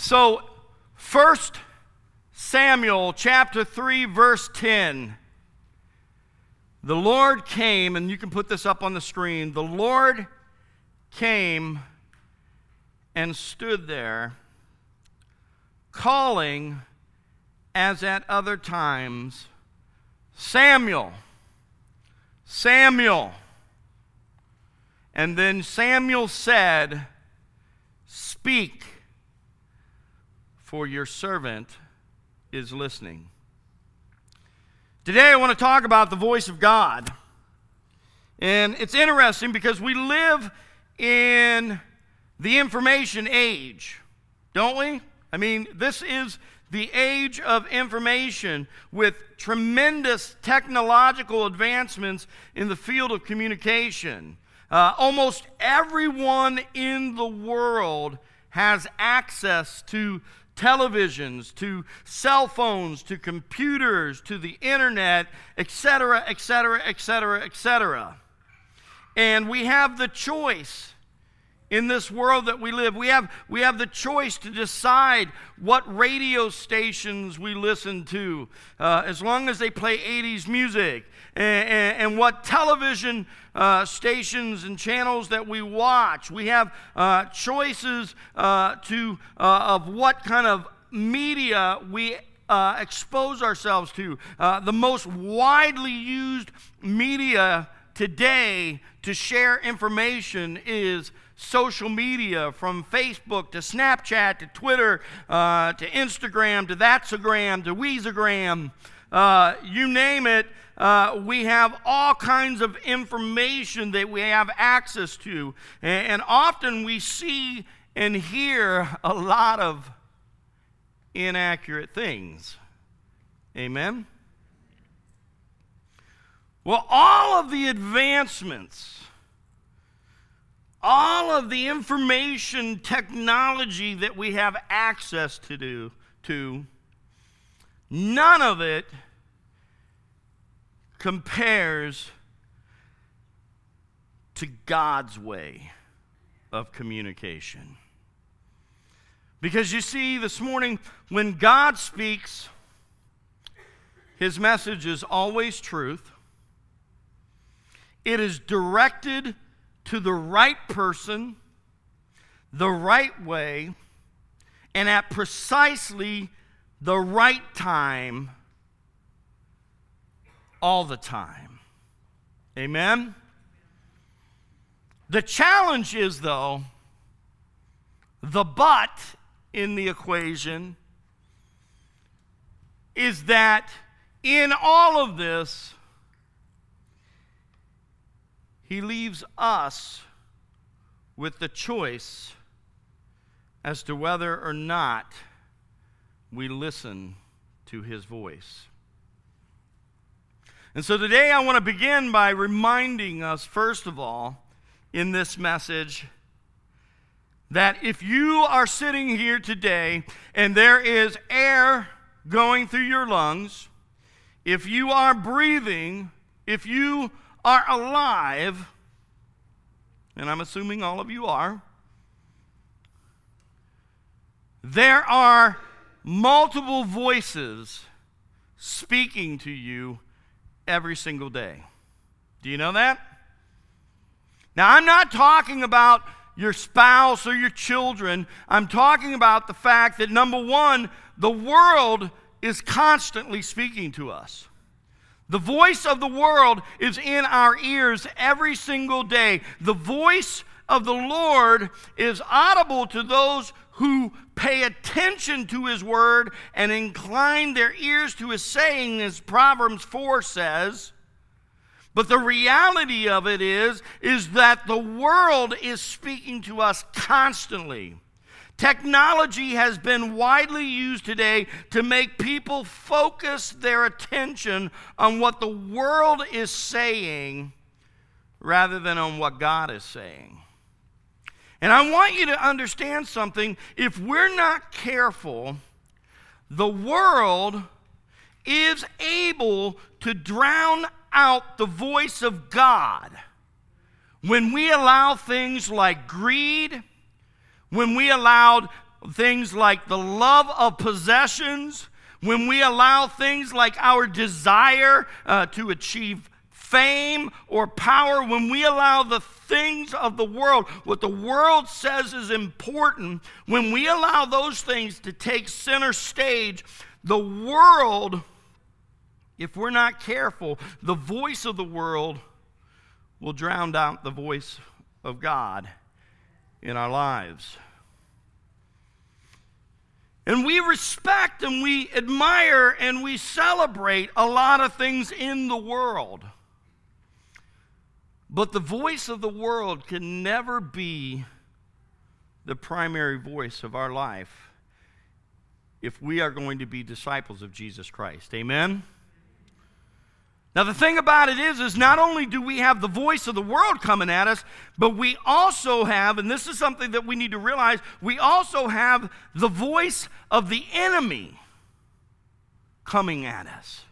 So, first Samuel chapter 3 verse 10. The Lord came and you can put this up on the screen. The Lord came and stood there calling as at other times Samuel Samuel and then Samuel said speak for your servant is listening. Today I want to talk about the voice of God. And it's interesting because we live in the information age, don't we? I mean, this is the age of information with tremendous technological advancements in the field of communication. Uh, almost everyone in the world has access to televisions, to cell phones, to computers, to the internet, etc., etc., etc., etc. And we have the choice in this world that we live. We have, we have the choice to decide what radio stations we listen to, uh, as long as they play 80s music, and, and, and what television uh, stations and channels that we watch. We have uh, choices uh, to, uh, of what kind of media we uh, expose ourselves to. the most widely used media today to share information is social media from Facebook to Snapchat to Twitter uh, to Instagram to That'sagram to Weezagram. Uh, you name it, uh, we have all kinds of information that we have access to. And, and often we see and hear a lot of inaccurate things. Amen? Well, all of the advancements all of the information technology that we have access to do to none of it compares to God's way of communication. Because you see, this morning, when God speaks, his message is always truth. It is directed to the right person, the right way, and at precisely the right time all the time. Amen? The challenge is, though, the but in the equation is that in all of this, he leaves us with the choice as to whether or not we listen to his voice. And so today I want to begin by reminding us, first of all, in this message, that if you are sitting here today and there is air going through your lungs, if you are breathing, if you are alive, and I'm assuming all of you are, there are multiple voices speaking to you every single day. Do you know that? Now, I'm not talking about your spouse or your children. I'm talking about the fact that, number one, the world is constantly speaking to us. The voice of the world is in our ears every single day. The voice of the Lord is audible to those who pay attention to his word and incline their ears to his saying, as Proverbs 4 says. But the reality of it is, is that the world is speaking to us constantly. Technology has been widely used today to make people focus their attention on what the world is saying rather than on what God is saying. And I want you to understand something. If we're not careful, the world is able to drown out the voice of God when we allow things like greed when we allowed things like the love of possessions, when we allow things like our desire uh, to achieve fame or power, when we allow the things of the world, what the world says is important, when we allow those things to take center stage, the world, if we're not careful, the voice of the world will drown out the voice of God in our lives. And we respect and we admire and we celebrate a lot of things in the world. But the voice of the world can never be the primary voice of our life if we are going to be disciples of Jesus Christ. Amen? Now, the thing about it is, is not only do we have the voice of the world coming at us, but we also have, and this is something that we need to realize, we also have the voice of the enemy coming at us.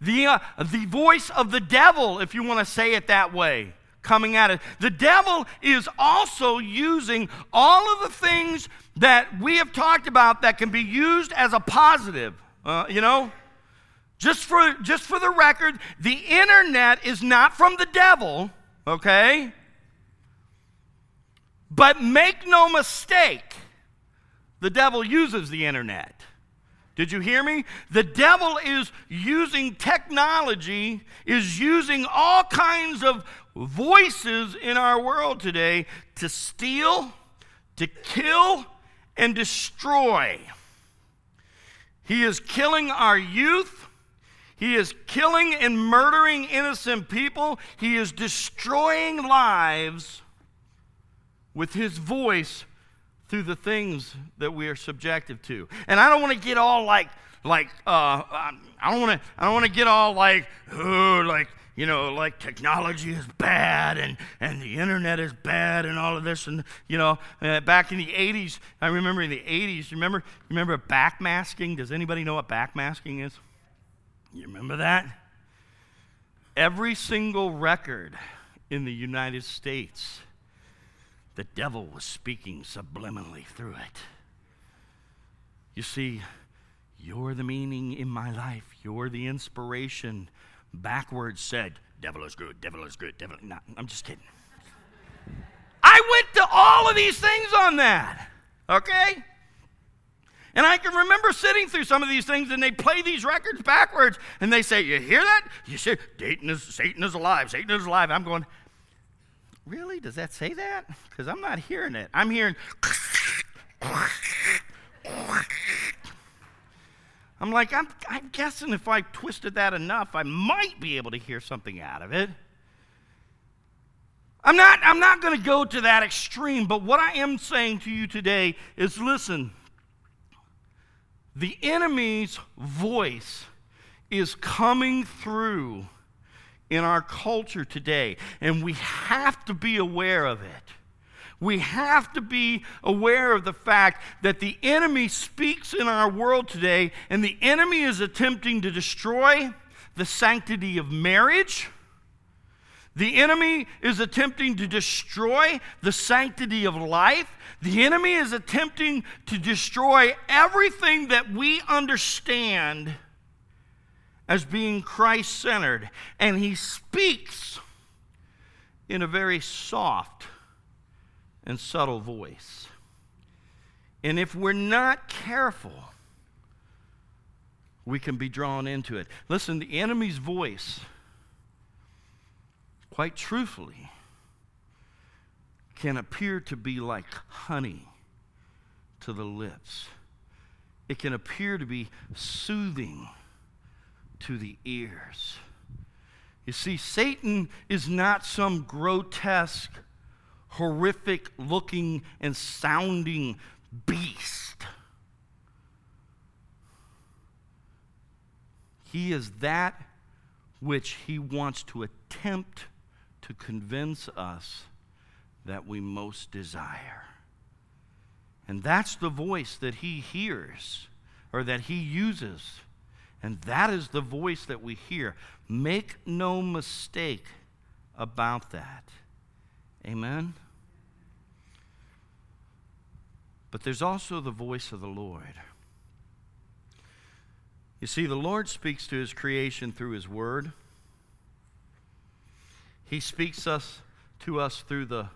The, uh, the voice of the devil, if you want to say it that way, coming at us. The devil is also using all of the things that we have talked about that can be used as a positive. Uh, you know, just for, just for the record, the internet is not from the devil, okay? But make no mistake, the devil uses the internet. Did you hear me? The devil is using technology, is using all kinds of voices in our world today to steal, to kill, and destroy. He is killing our youth. He is killing and murdering innocent people. He is destroying lives with his voice through the things that we are subjective to. And I don't want to get all like, like, uh, I don't want to, I don't want to get all like, oh, like, you know, like technology is bad and, and the internet is bad and all of this. And, you know, uh, back in the 80s, I remember in the 80s, remember, remember backmasking? Does anybody know what backmasking is? You remember that? Every single record in the United States, the devil was speaking subliminally through it. You see, you're the meaning in my life, you're the inspiration. Backwards said, devil is good, devil is good, devil. No, I'm just kidding. I went to all of these things on that, okay? And I can remember sitting through some of these things and they play these records backwards and they say, You hear that? You say, Satan is, Satan is alive, Satan is alive. I'm going, Really? Does that say that? Because I'm not hearing it. I'm hearing. I'm like, I'm, I'm guessing if I twisted that enough, I might be able to hear something out of it. I'm not, I'm not going to go to that extreme, but what I am saying to you today is listen, the enemy's voice is coming through in our culture today, and we have to be aware of it. We have to be aware of the fact that the enemy speaks in our world today, and the enemy is attempting to destroy the sanctity of marriage. The enemy is attempting to destroy the sanctity of life. The enemy is attempting to destroy everything that we understand as being Christ centered. And he speaks in a very soft and subtle voice. And if we're not careful, we can be drawn into it. Listen, the enemy's voice, quite truthfully, can appear to be like honey to the lips. It can appear to be soothing to the ears. You see, Satan is not some grotesque, horrific looking and sounding beast. He is that which he wants to attempt to convince us that we most desire. And that's the voice that he hears or that he uses. And that is the voice that we hear. Make no mistake about that. Amen? But there's also the voice of the Lord. You see, the Lord speaks to his creation through his word. He speaks us to us through the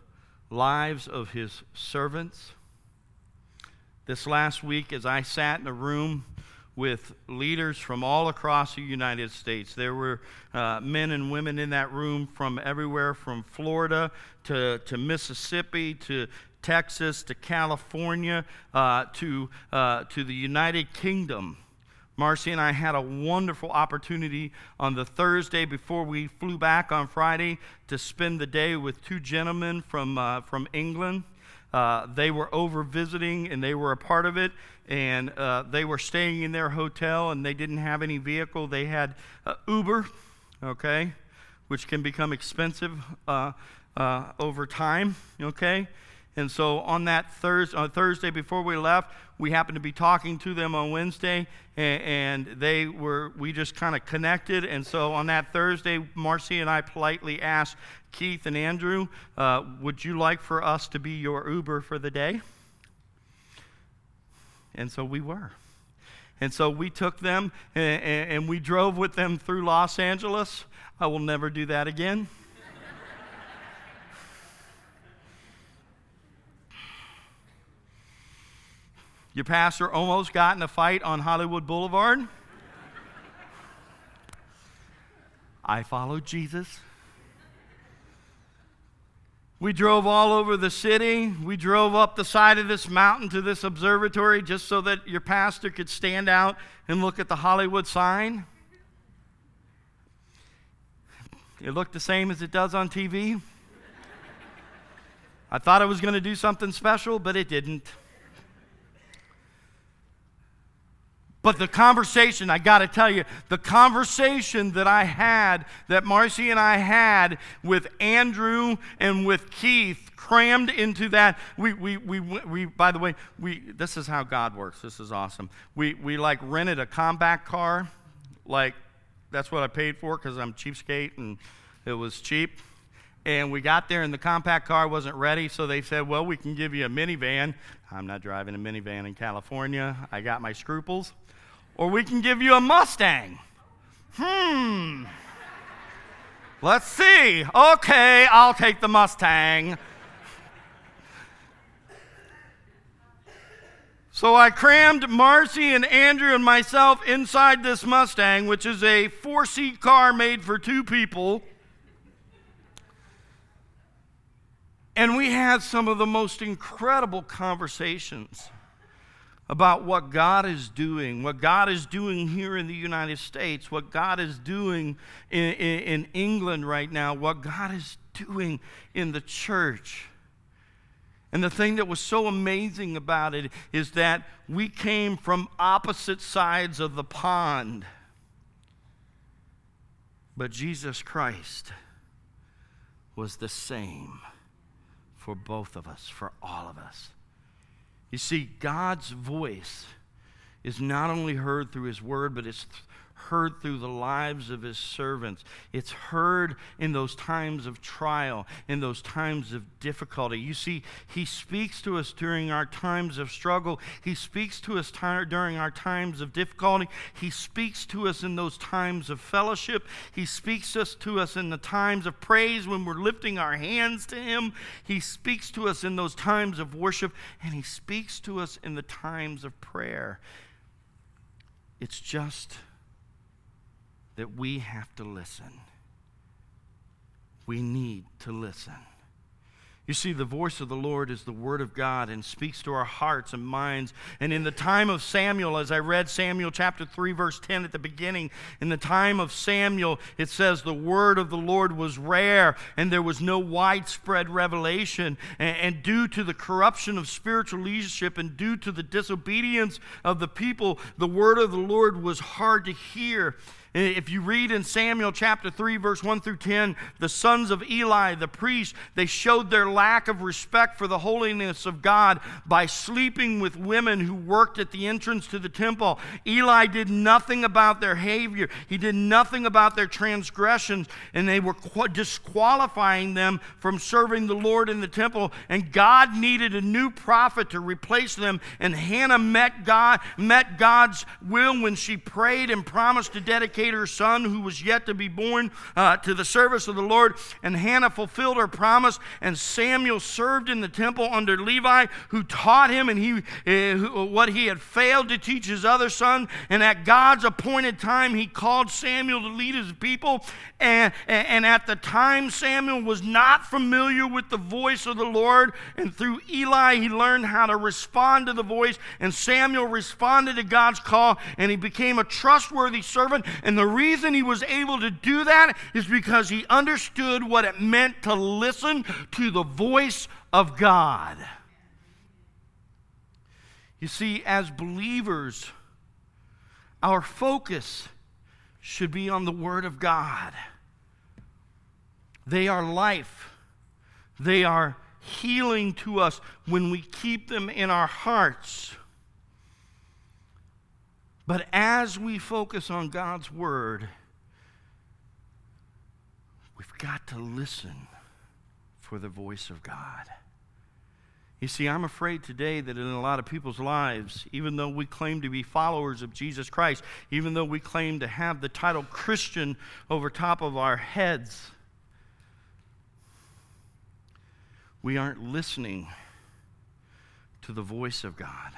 lives of his servants. This last week, as I sat in a room with leaders from all across the United States. There were uh, men and women in that room from everywhere from Florida to, to Mississippi to Texas to California uh, to, uh, to the United Kingdom. Marcy and I had a wonderful opportunity on the Thursday before we flew back on Friday to spend the day with two gentlemen from, uh, from England. Uh, they were over visiting and they were a part of it, and uh, they were staying in their hotel and they didn't have any vehicle. They had uh, Uber, okay, which can become expensive uh, uh, over time, okay. And so on that Thursday, on Thursday before we left, we happened to be talking to them on Wednesday, and, and they were we just kind of connected. And so on that Thursday, Marcy and I politely asked Keith and Andrew, uh, "Would you like for us to be your Uber for the day?" And so we were. And so we took them and, and we drove with them through Los Angeles. I will never do that again. Your pastor almost got in a fight on Hollywood Boulevard. I followed Jesus. We drove all over the city. We drove up the side of this mountain to this observatory just so that your pastor could stand out and look at the Hollywood sign. It looked the same as it does on TV. I thought I was going to do something special, but it didn't. But the conversation, I got to tell you, the conversation that I had, that Marcy and I had with Andrew and with Keith, crammed into that. We, we, we, we by the way, we, this is how God works. This is awesome. We, we like rented a compact car. Like, that's what I paid for because I'm cheapskate and it was cheap. And we got there and the compact car wasn't ready, so they said, Well, we can give you a minivan. I'm not driving a minivan in California. I got my scruples or we can give you a Mustang. Hmm. Let's see. Okay, I'll take the Mustang. So I crammed Marcy and Andrew and myself inside this Mustang, which is a four seat car made for two people. And we had some of the most incredible conversations about what God is doing, what God is doing here in the United States, what God is doing in, in, in, England right now, what God is doing in the church. And the thing that was so amazing about it is that we came from opposite sides of the pond. But Jesus Christ was the same for both of us, for all of us. You see, God's voice is not only heard through His Word, but it's heard through the lives of his servants. It's heard in those times of trial, in those times of difficulty. You see, he speaks to us during our times of struggle. He speaks to us t- during our times of difficulty. He speaks to us in those times of fellowship. He speaks us to us in the times of praise when we're lifting our hands to him. He speaks to us in those times of worship, and he speaks to us in the times of prayer. It's just that we have to listen. We need to listen. You see, the voice of the Lord is the Word of God and speaks to our hearts and minds. And in the time of Samuel, as I read Samuel chapter 3, verse 10 at the beginning, in the time of Samuel, it says the Word of the Lord was rare and there was no widespread revelation. And, and due to the corruption of spiritual leadership and due to the disobedience of the people, the Word of the Lord was hard to hear. If you read in Samuel chapter 3, verse 1 through 10, the sons of Eli, the priest, they showed their lack of respect for the holiness of God by sleeping with women who worked at the entrance to the temple. Eli did nothing about their behavior, he did nothing about their transgressions, and they were disqualifying them from serving the Lord in the temple. And God needed a new prophet to replace them. And Hannah met God, met God's will when she prayed and promised to dedicate her son, who was yet to be born, uh, to the service of the Lord. And Hannah fulfilled her promise, and Samuel served in the temple under Eli, who taught him and he uh, what he had failed to teach his other son. And at God's appointed time, he called Samuel to lead his people. And, and at the time, Samuel was not familiar with the voice of the Lord. And through Eli, he learned how to respond to the voice. And Samuel responded to God's call, and he became a trustworthy servant. And the reason he was able to do that is because he understood what it meant to listen to the voice of God. You see, as believers, our focus should be on the Word of God. They are life, they are healing to us when we keep them in our hearts. But as we focus on God's Word, we've got to listen for the voice of God. You see, I'm afraid today that in a lot of people's lives, even though we claim to be followers of Jesus Christ, even though we claim to have the title Christian over top of our heads, we aren't listening to the voice of God.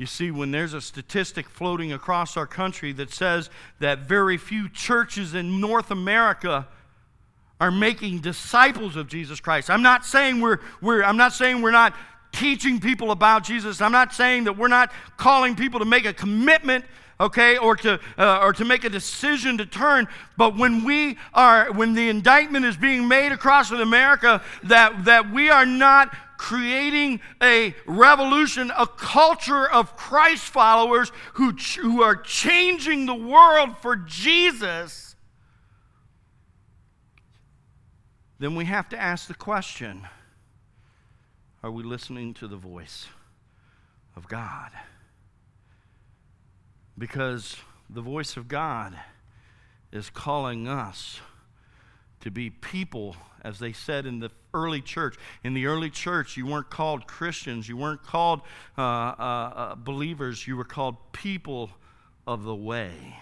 You see, when there's a statistic floating across our country that says that very few churches in North America are making disciples of Jesus Christ. I'm not saying we're, we're I'm not saying we're not teaching people about Jesus. I'm not saying that we're not calling people to make a commitment okay or to uh, or to make a decision to turn but when we are when the indictment is being made across america that that we are not creating a revolution a culture of christ followers who who are changing the world for jesus then we have to ask the question are we listening to the voice of God? Because the voice of God is calling us to be people, as they said in the early church. In the early church, you weren't called Christians, you weren't called uh, uh, uh, believers, you were called people of the way.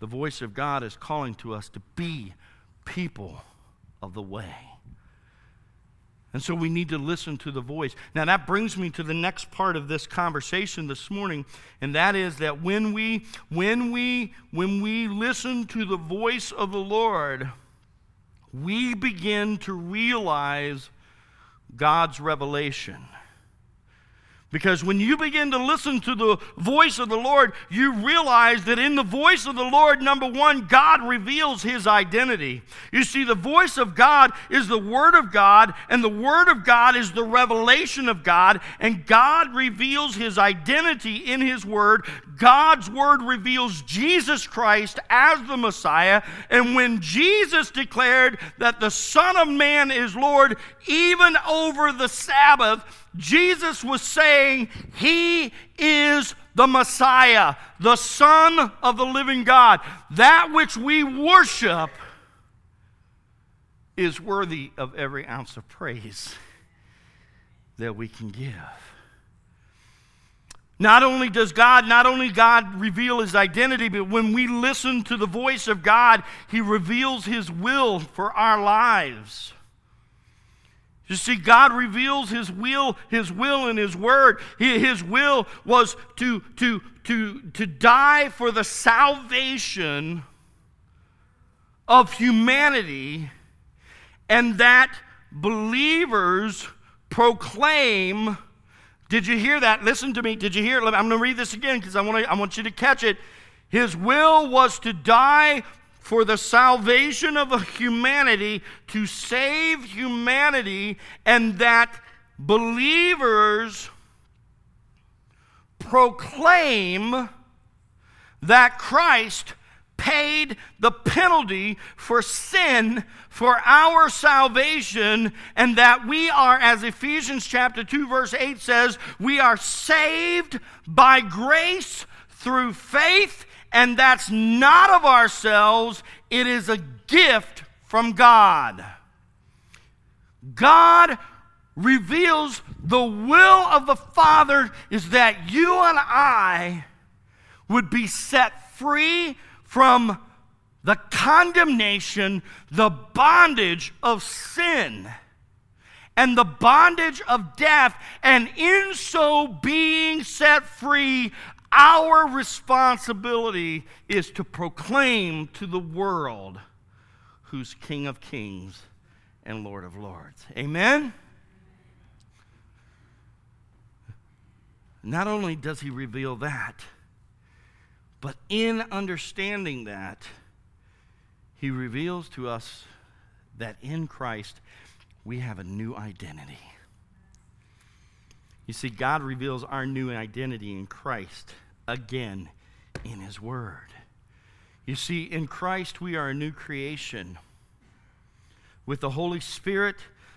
The voice of God is calling to us to be people of the way. And so we need to listen to the voice. Now, that brings me to the next part of this conversation this morning, and that is that when we, when we, when we listen to the voice of the Lord, we begin to realize God's revelation. Because when you begin to listen to the voice of the Lord, you realize that in the voice of the Lord, number one, God reveals his identity. You see, the voice of God is the Word of God, and the Word of God is the revelation of God, and God reveals his identity in his Word. God's Word reveals Jesus Christ as the Messiah, and when Jesus declared that the Son of Man is Lord, even over the Sabbath, Jesus was saying, He is the Messiah, the Son of the living God. That which we worship is worthy of every ounce of praise that we can give. Not only does God, not only God reveal his identity, but when we listen to the voice of God, he reveals his will for our lives. You see, God reveals His will, His will in His Word. His will was to, to, to, to die for the salvation of humanity, and that believers proclaim. Did you hear that? Listen to me. Did you hear? I'm going to read this again because I, want I want you to catch it. His will was to die for the salvation of humanity, to save humanity, and that believers proclaim that Christ paid the penalty for sin for our salvation, and that we are, as Ephesians chapter 2, verse 8 says, we are saved by grace through faith, and that's not of ourselves, it is a gift from God. God reveals the will of the Father is that you and I would be set free from the condemnation, the bondage of sin, and the bondage of death, and in so being set free, our responsibility is to proclaim to the world who's King of Kings and Lord of Lords. Amen? Not only does he reveal that, but in understanding that, he reveals to us that in Christ we have a new identity. You see, God reveals our new identity in Christ again in His Word. You see, in Christ we are a new creation. With the Holy Spirit,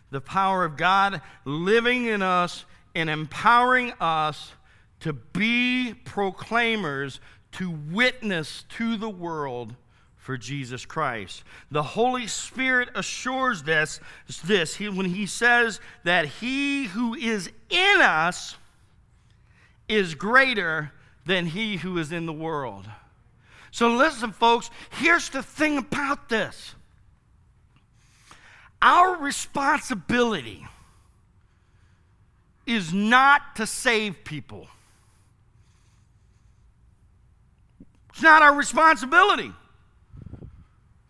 the power of God living in us and empowering us to be proclaimers to witness to the world for Jesus Christ. The Holy Spirit assures this, this he, when he says that he who is in us is greater than he who is in the world. So listen, folks, here's the thing about this our responsibility is not to save people. It's not our responsibility.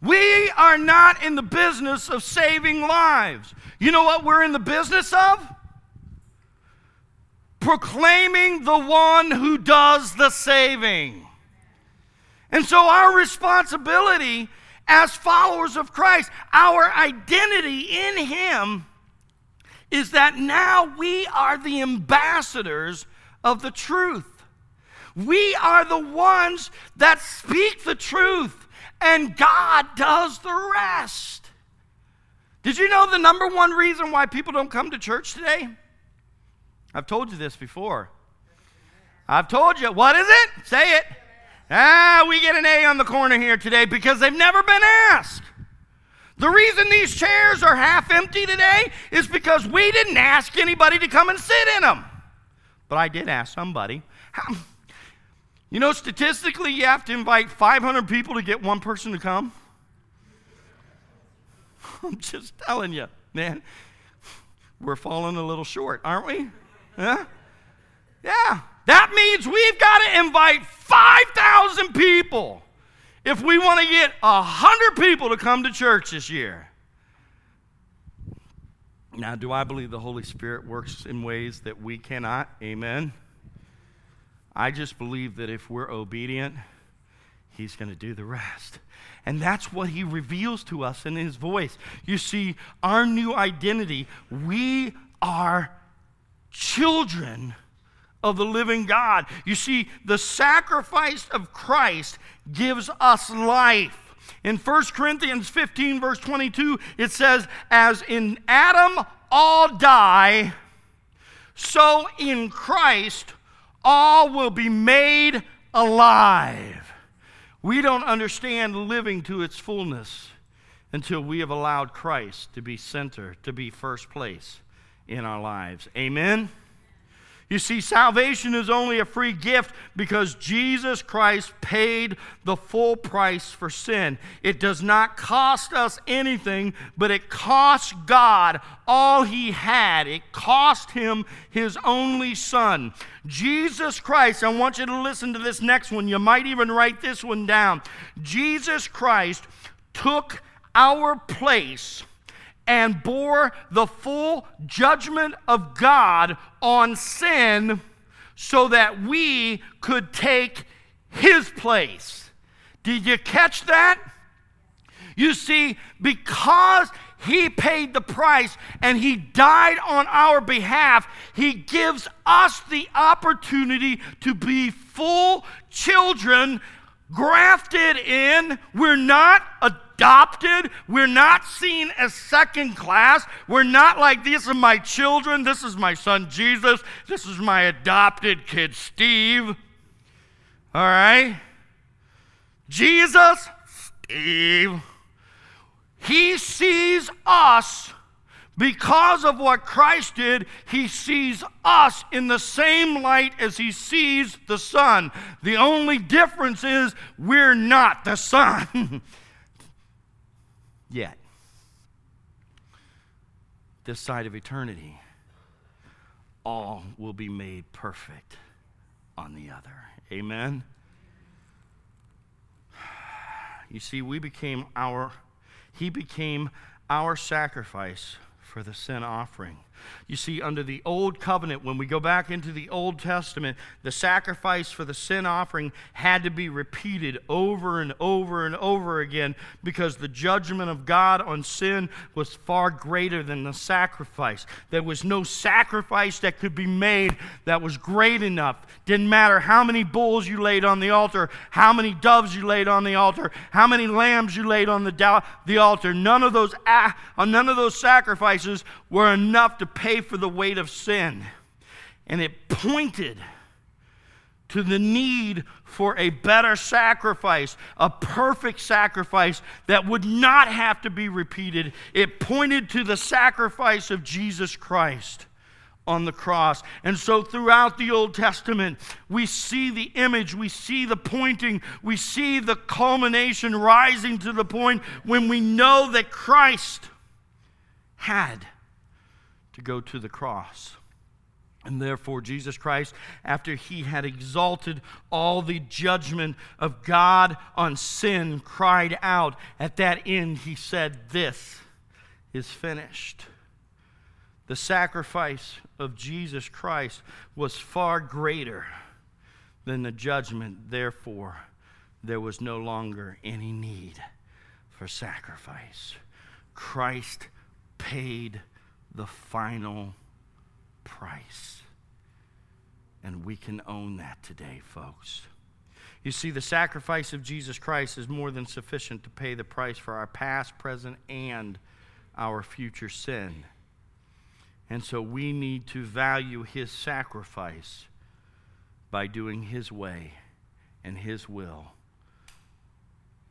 We are not in the business of saving lives. You know what we're in the business of? Proclaiming the one who does the saving. And so, our responsibility as followers of Christ, our identity in Him, is that now we are the ambassadors of the truth. We are the ones that speak the truth, and God does the rest. Did you know the number one reason why people don't come to church today? I've told you this before. I've told you. What is it? Say it. Ah, we get an A on the corner here today because they've never been asked. The reason these chairs are half empty today is because we didn't ask anybody to come and sit in them. But I did ask somebody. You know, statistically, you have to invite 500 people to get one person to come. I'm just telling you, man. We're falling a little short, aren't we? Huh? Yeah. That means we've got to invite 5,000 people if we want to get 100 people to come to church this year. Now, do I believe the Holy Spirit works in ways that we cannot? Amen. I just believe that if we're obedient, He's going to do the rest. And that's what He reveals to us in His voice. You see, our new identity, we are children of the living God. You see, the sacrifice of Christ gives us life. In 1 Corinthians 15, verse 22, it says, As in Adam all die, so in Christ all will be made alive. We don't understand living to its fullness until we have allowed Christ to be center, to be first place in our lives. Amen. You see, salvation is only a free gift because Jesus Christ paid the full price for sin. It does not cost us anything, but it cost God all he had. It cost him his only son. Jesus Christ, I want you to listen to this next one. You might even write this one down. Jesus Christ took our place and bore the full judgment of God on sin so that we could take his place. Did you catch that? You see, because He paid the price and He died on our behalf. He gives us the opportunity to be full children, grafted in. We're not adopted. We're not seen as second class. We're not like, these are my children. This is my son Jesus. This is my adopted kid Steve. All right? Jesus, Steve, he sees us because of what Christ did, he sees us in the same light as he sees the Son. The only difference is we're not the Son yet. This side of eternity, all will be made perfect on the other. Amen. You see, we became our, he became our sacrifice for the sin offering. You see, under the Old Covenant, when we go back into the Old Testament, the sacrifice for the sin offering had to be repeated over and over and over again because the judgment of God on sin was far greater than the sacrifice. There was no sacrifice that could be made that was great enough. Didn't matter how many bulls you laid on the altar, how many doves you laid on the altar, how many lambs you laid on the, the altar. None of those, uh, none of those sacrifices were enough to pay for the weight of sin. And it pointed to the need for a better sacrifice, a perfect sacrifice that would not have to be repeated. It pointed to the sacrifice of Jesus Christ on the cross. And so throughout the Old Testament, we see the image, we see the pointing, we see the culmination rising to the point when we know that Christ had to go to the cross. And therefore, Jesus Christ, after he had exalted all the judgment of God on sin, cried out. At that end, he said, This is finished. The sacrifice of Jesus Christ was far greater than the judgment. Therefore, there was no longer any need for sacrifice. Christ paid the final price. And we can own that today, folks. You see, the sacrifice of Jesus Christ is more than sufficient to pay the price for our past, present, and our future sin. And so we need to value his sacrifice by doing his way and his will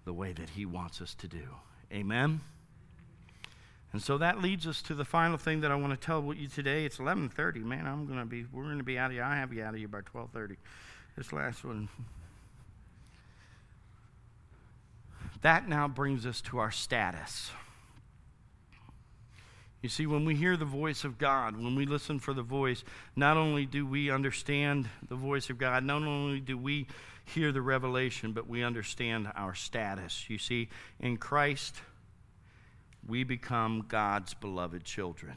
the way that he wants us to do. Amen. And so that leads us to the final thing that I want to tell you today. It's 11:30. Man, I'm going to be we're going to be out of here. I have you out of here by 12:30. This last one. That now brings us to our status. You see, when we hear the voice of God, when we listen for the voice, not only do we understand the voice of God, not only do we hear the revelation, but we understand our status. You see, in Christ, we become God's beloved children.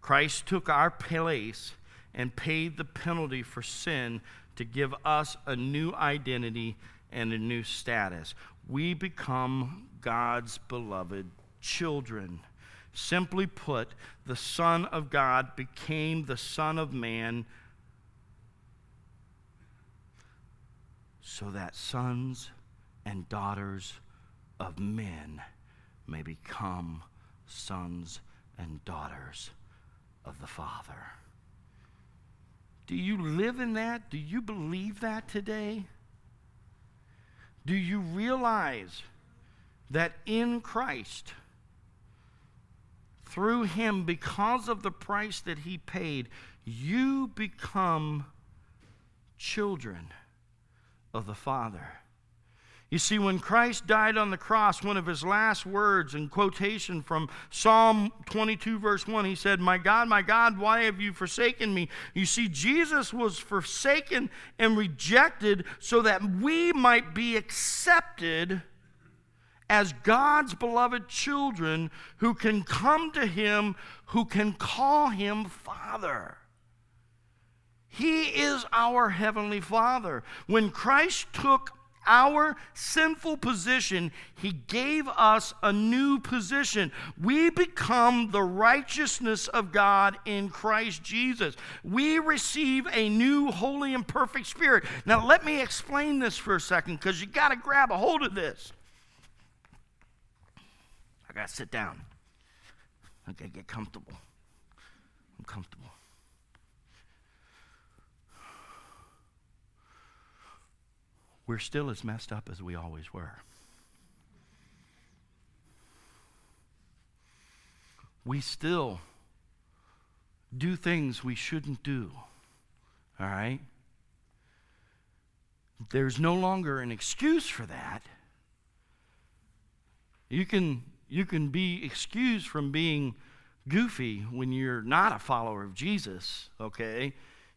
Christ took our place and paid the penalty for sin to give us a new identity and a new status. We become God's beloved children. Simply put, the Son of God became the Son of Man so that sons and daughters of men may become sons and daughters of the Father. Do you live in that? Do you believe that today? Do you realize that in Christ, through Him, because of the price that He paid, you become children of the Father? You see, when Christ died on the cross, one of his last words in quotation from Psalm 22, verse 1, he said, My God, my God, why have you forsaken me? You see, Jesus was forsaken and rejected so that we might be accepted as God's beloved children who can come to him, who can call him Father. He is our Heavenly Father. When Christ took our sinful position, He gave us a new position. We become the righteousness of God in Christ Jesus. We receive a new, holy, and perfect spirit. Now, let me explain this for a second because you got to grab a hold of this. I got to sit down. I got to get comfortable. I'm comfortable. We're still as messed up as we always were. We still do things we shouldn't do. All right? There's no longer an excuse for that. You can, you can be excused from being goofy when you're not a follower of Jesus, okay?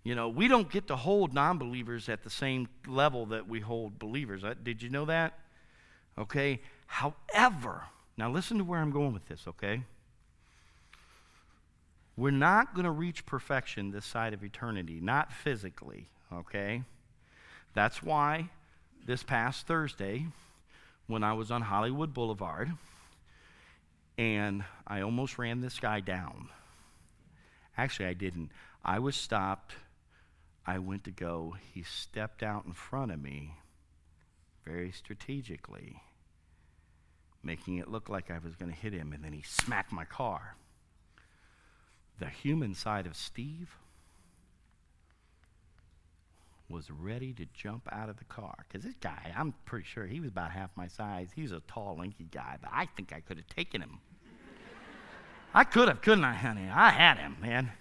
You know, we don't get to hold non believers at the same level that we hold believers. Uh, did you know that? Okay. However, now listen to where I'm going with this, okay? We're not going to reach perfection this side of eternity, not physically, okay? That's why this past Thursday, when I was on Hollywood Boulevard, and I almost ran this guy down. Actually, I didn't. I was stopped I went to go, he stepped out in front of me very strategically, making it look like I was going to hit him, and then he smacked my car. The human side of Steve was ready to jump out of the car. Because this guy, I'm pretty sure he was about half my size. He's a tall, lanky guy, but I think I could have taken him. I could have, couldn't I, honey? I had him, man.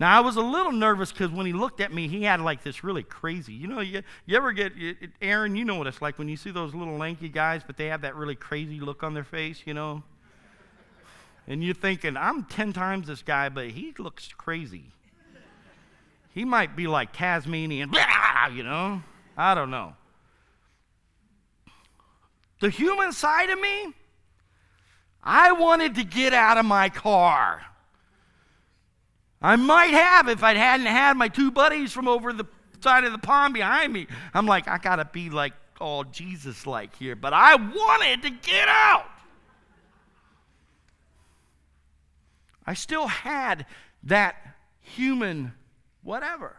Now, I was a little nervous because when he looked at me, he had like this really crazy, you know, you, you ever get, you, Aaron, you know what it's like when you see those little lanky guys, but they have that really crazy look on their face, you know? And you're thinking, I'm 10 times this guy, but he looks crazy. He might be like Tasmanian, you know? I don't know. The human side of me, I wanted to get out of my car. I might have if I hadn't had my two buddies from over the side of the pond behind me. I'm like, I got to be like all Jesus like here, but I wanted to get out. I still had that human whatever.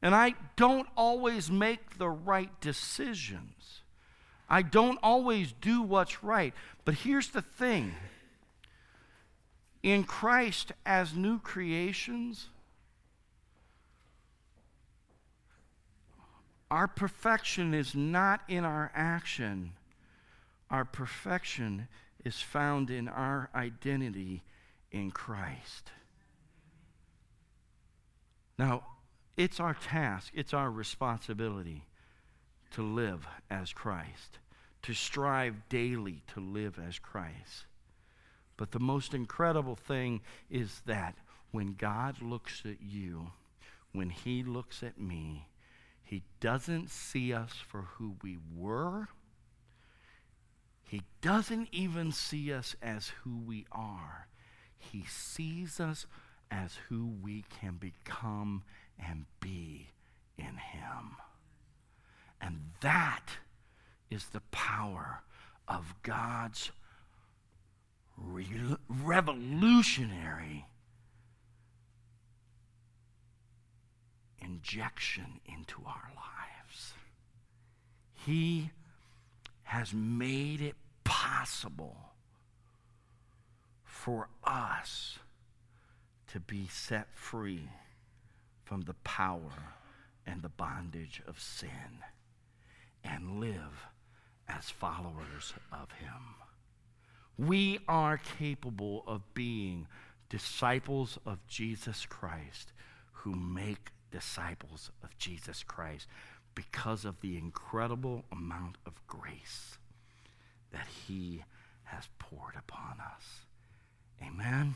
And I don't always make the right decisions. I don't always do what's right. But here's the thing in Christ as new creations, our perfection is not in our action. Our perfection is found in our identity in Christ. Now, it's our task, it's our responsibility to live as Christ, to strive daily to live as Christ. But the most incredible thing is that when God looks at you, when He looks at me, He doesn't see us for who we were. He doesn't even see us as who we are. He sees us as who we can become and be in Him. And that is the power of God's re- revolutionary injection into our lives. He has made it possible for us to be set free from the power and the bondage of sin and live as followers of Him. We are capable of being disciples of Jesus Christ who make disciples of Jesus Christ because of the incredible amount of grace that He has poured upon us. Amen.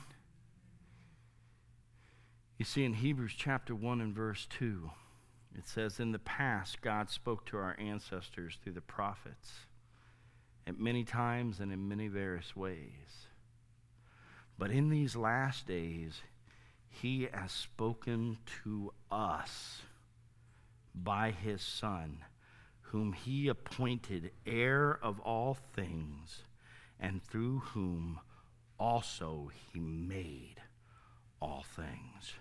You see, in Hebrews chapter 1 and verse 2, it says, In the past, God spoke to our ancestors through the prophets at many times and in many various ways. But in these last days, he has spoken to us by his Son, whom he appointed heir of all things, and through whom also he made all things.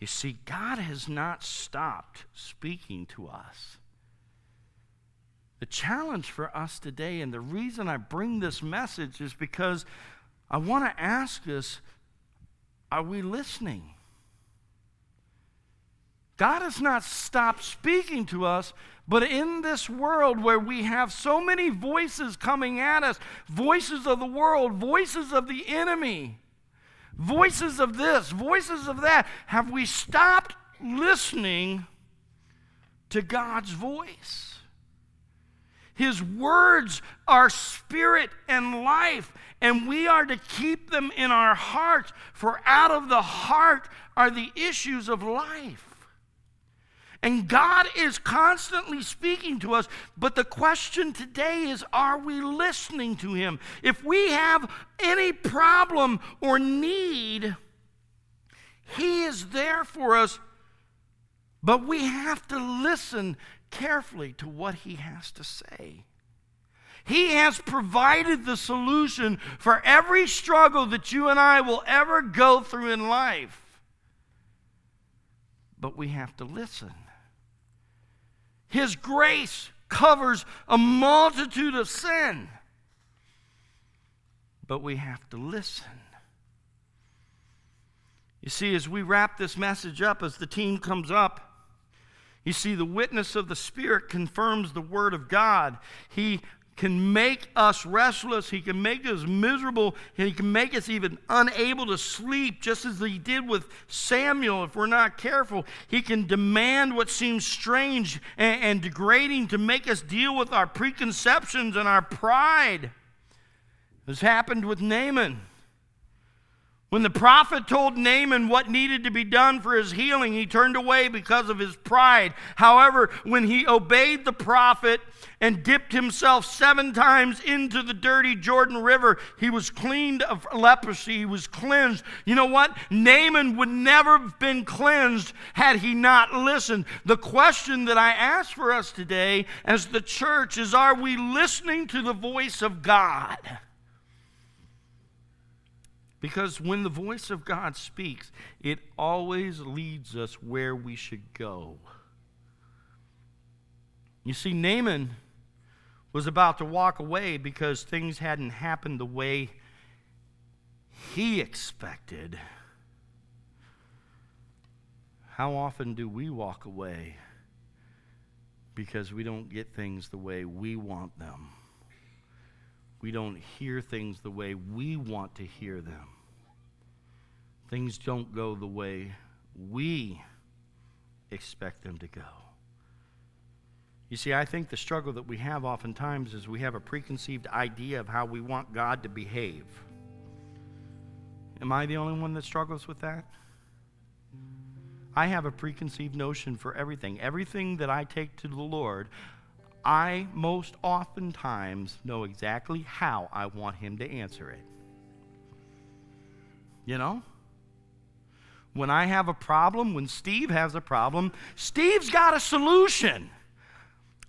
You see, God has not stopped speaking to us. The challenge for us today, and the reason I bring this message, is because I want to ask us are we listening? God has not stopped speaking to us, but in this world where we have so many voices coming at us voices of the world, voices of the enemy, voices of this, voices of that have we stopped listening to God's voice? His words are spirit and life, and we are to keep them in our hearts, for out of the heart are the issues of life. And God is constantly speaking to us, but the question today is are we listening to Him? If we have any problem or need, He is there for us, but we have to listen carefully to what He has to say. He has provided the solution for every struggle that you and I will ever go through in life. But we have to listen. His grace covers a multitude of sin. But we have to listen. You see, as we wrap this message up, as the team comes up, you see, the witness of the Spirit confirms the Word of God. He can make us restless. He can make us miserable. He can make us even unable to sleep, just as he did with Samuel if we're not careful. He can demand what seems strange and, and degrading to make us deal with our preconceptions and our pride. This happened with Naaman. When the prophet told Naaman what needed to be done for his healing, he turned away because of his pride. However, when he obeyed the prophet and dipped himself seven times into the dirty Jordan River, he was cleaned of leprosy. He was cleansed. You know what? Naaman would never have been cleansed had he not listened. The question that I ask for us today as the church is are we listening to the voice of God? Because when the voice of God speaks, it always leads us where we should go. You see, Naaman was about to walk away because things hadn't happened the way he expected. How often do we walk away because we don't get things the way we want them? We don't hear things the way we want to hear them things don't go the way we expect them to go. You see, I think the struggle that we have oftentimes is we have a preconceived idea of how we want God to behave. Am I the only one that struggles with that? I have a preconceived notion for everything. Everything that I take to the Lord, I most oftentimes know exactly how I want Him to answer it. You know? When I have a problem, when Steve has a problem, Steve's got a solution.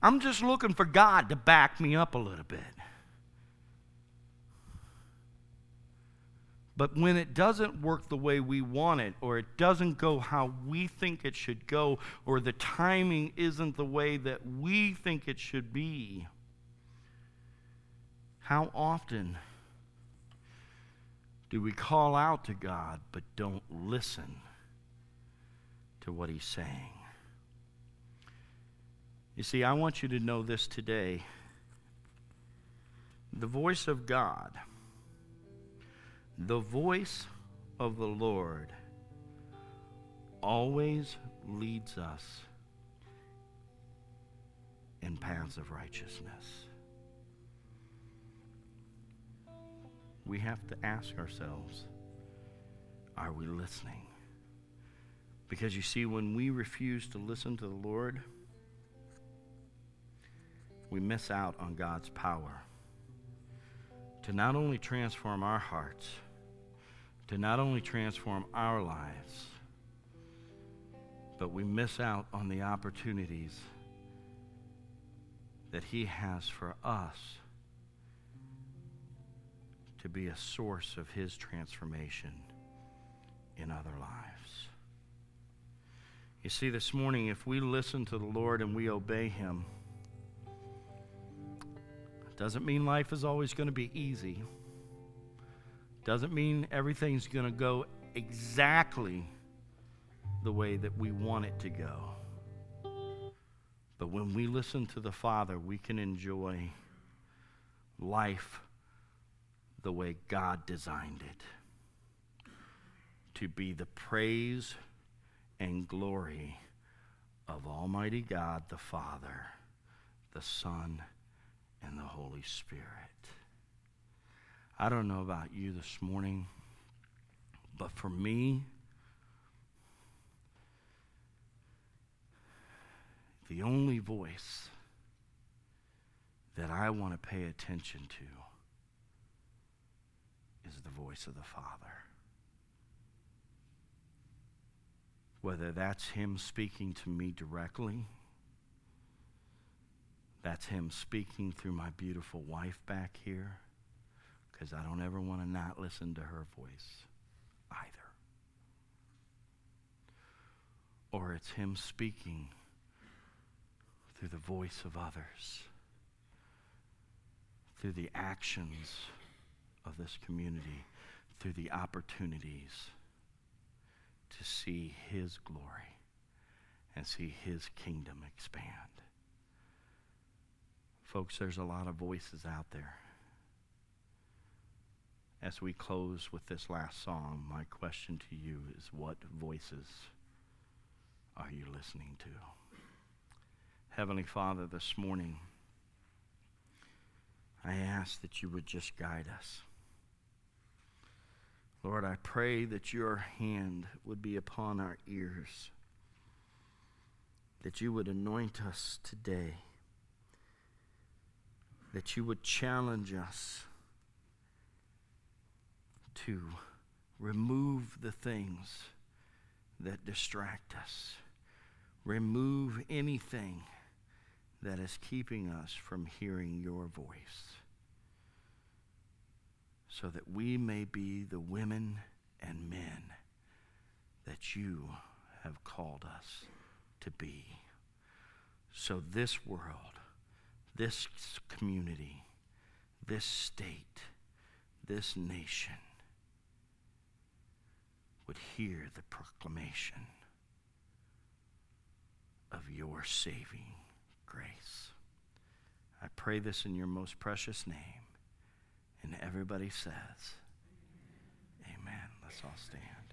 I'm just looking for God to back me up a little bit. But when it doesn't work the way we want it, or it doesn't go how we think it should go, or the timing isn't the way that we think it should be, how often do we call out to God but don't listen to what He's saying? You see, I want you to know this today. The voice of God, the voice of the Lord, always leads us in paths of righteousness. We have to ask ourselves are we listening? Because you see, when we refuse to listen to the Lord, we miss out on God's power to not only transform our hearts, to not only transform our lives, But we miss out on the opportunities that He has for us to be a source of His transformation in other lives. You see, this morning, if we listen to the Lord and we obey Him, it doesn't mean life is always going to be easy. Doesn't mean everything's going to go exactly the way that we want it to go. But when we listen to the Father, we can enjoy life the way God designed it to be the praise and glory of Almighty God the Father, the Son, and the Holy Spirit. I don't know about you this morning, but for me, the only voice that I want to pay attention to is the voice of the Father. Whether that's Him speaking to me directly, that's Him speaking through my beautiful wife back here, because I don't ever want to not listen to her voice either. Or it's Him speaking through the voice of others, through the actions of this community, through the opportunities to see His glory and see His kingdom expand. Folks, there's a lot of voices out there. As we close with this last song, my question to you is what voices are you listening to? Heavenly Father, this morning, I ask that you would just guide us. Lord, I pray that your hand would be upon our ears, that you would anoint us today, that you would challenge us to remove the things that distract us, remove anything that is keeping us from hearing your voice so that we may be the women and men that you have called us to be. So this world, this community, this state, this nation would hear the proclamation of your saving grace. I pray this in your most precious name. And everybody says, Amen. Let's all stand.